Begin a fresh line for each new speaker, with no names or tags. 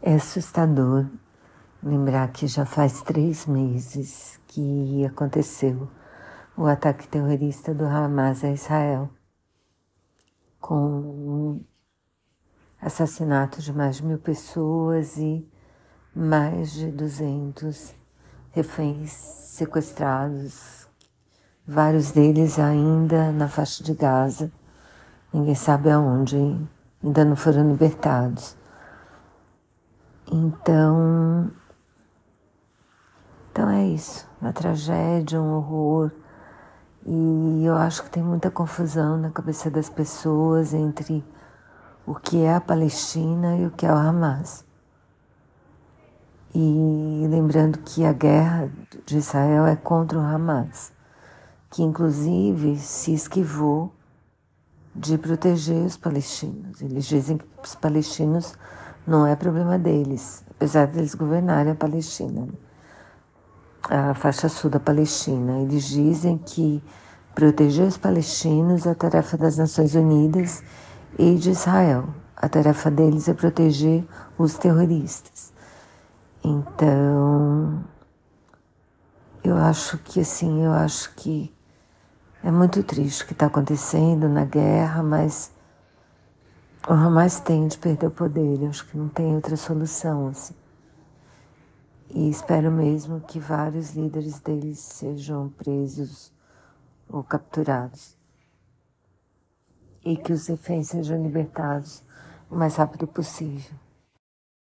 É assustador lembrar que já faz três meses que aconteceu o ataque terrorista do Hamas a Israel, com assassinato de mais de mil pessoas e mais de 200 reféns sequestrados, vários deles ainda na faixa de Gaza, ninguém sabe aonde, ainda não foram libertados. Então, então é isso, uma tragédia, um horror. E eu acho que tem muita confusão na cabeça das pessoas entre o que é a Palestina e o que é o Hamas. E lembrando que a guerra de Israel é contra o Hamas, que inclusive se esquivou de proteger os palestinos. Eles dizem que os palestinos não é problema deles, apesar deles governarem a Palestina, a faixa sul da Palestina. Eles dizem que proteger os palestinos é a tarefa das Nações Unidas e de Israel. A tarefa deles é proteger os terroristas. Então, eu acho que assim, eu acho que é muito triste o que está acontecendo na guerra, mas o Hamas tem de perder o poder, eu acho que não tem outra solução. Assim. E espero mesmo que vários líderes deles sejam presos ou capturados. E que os reféns sejam libertados o mais rápido possível.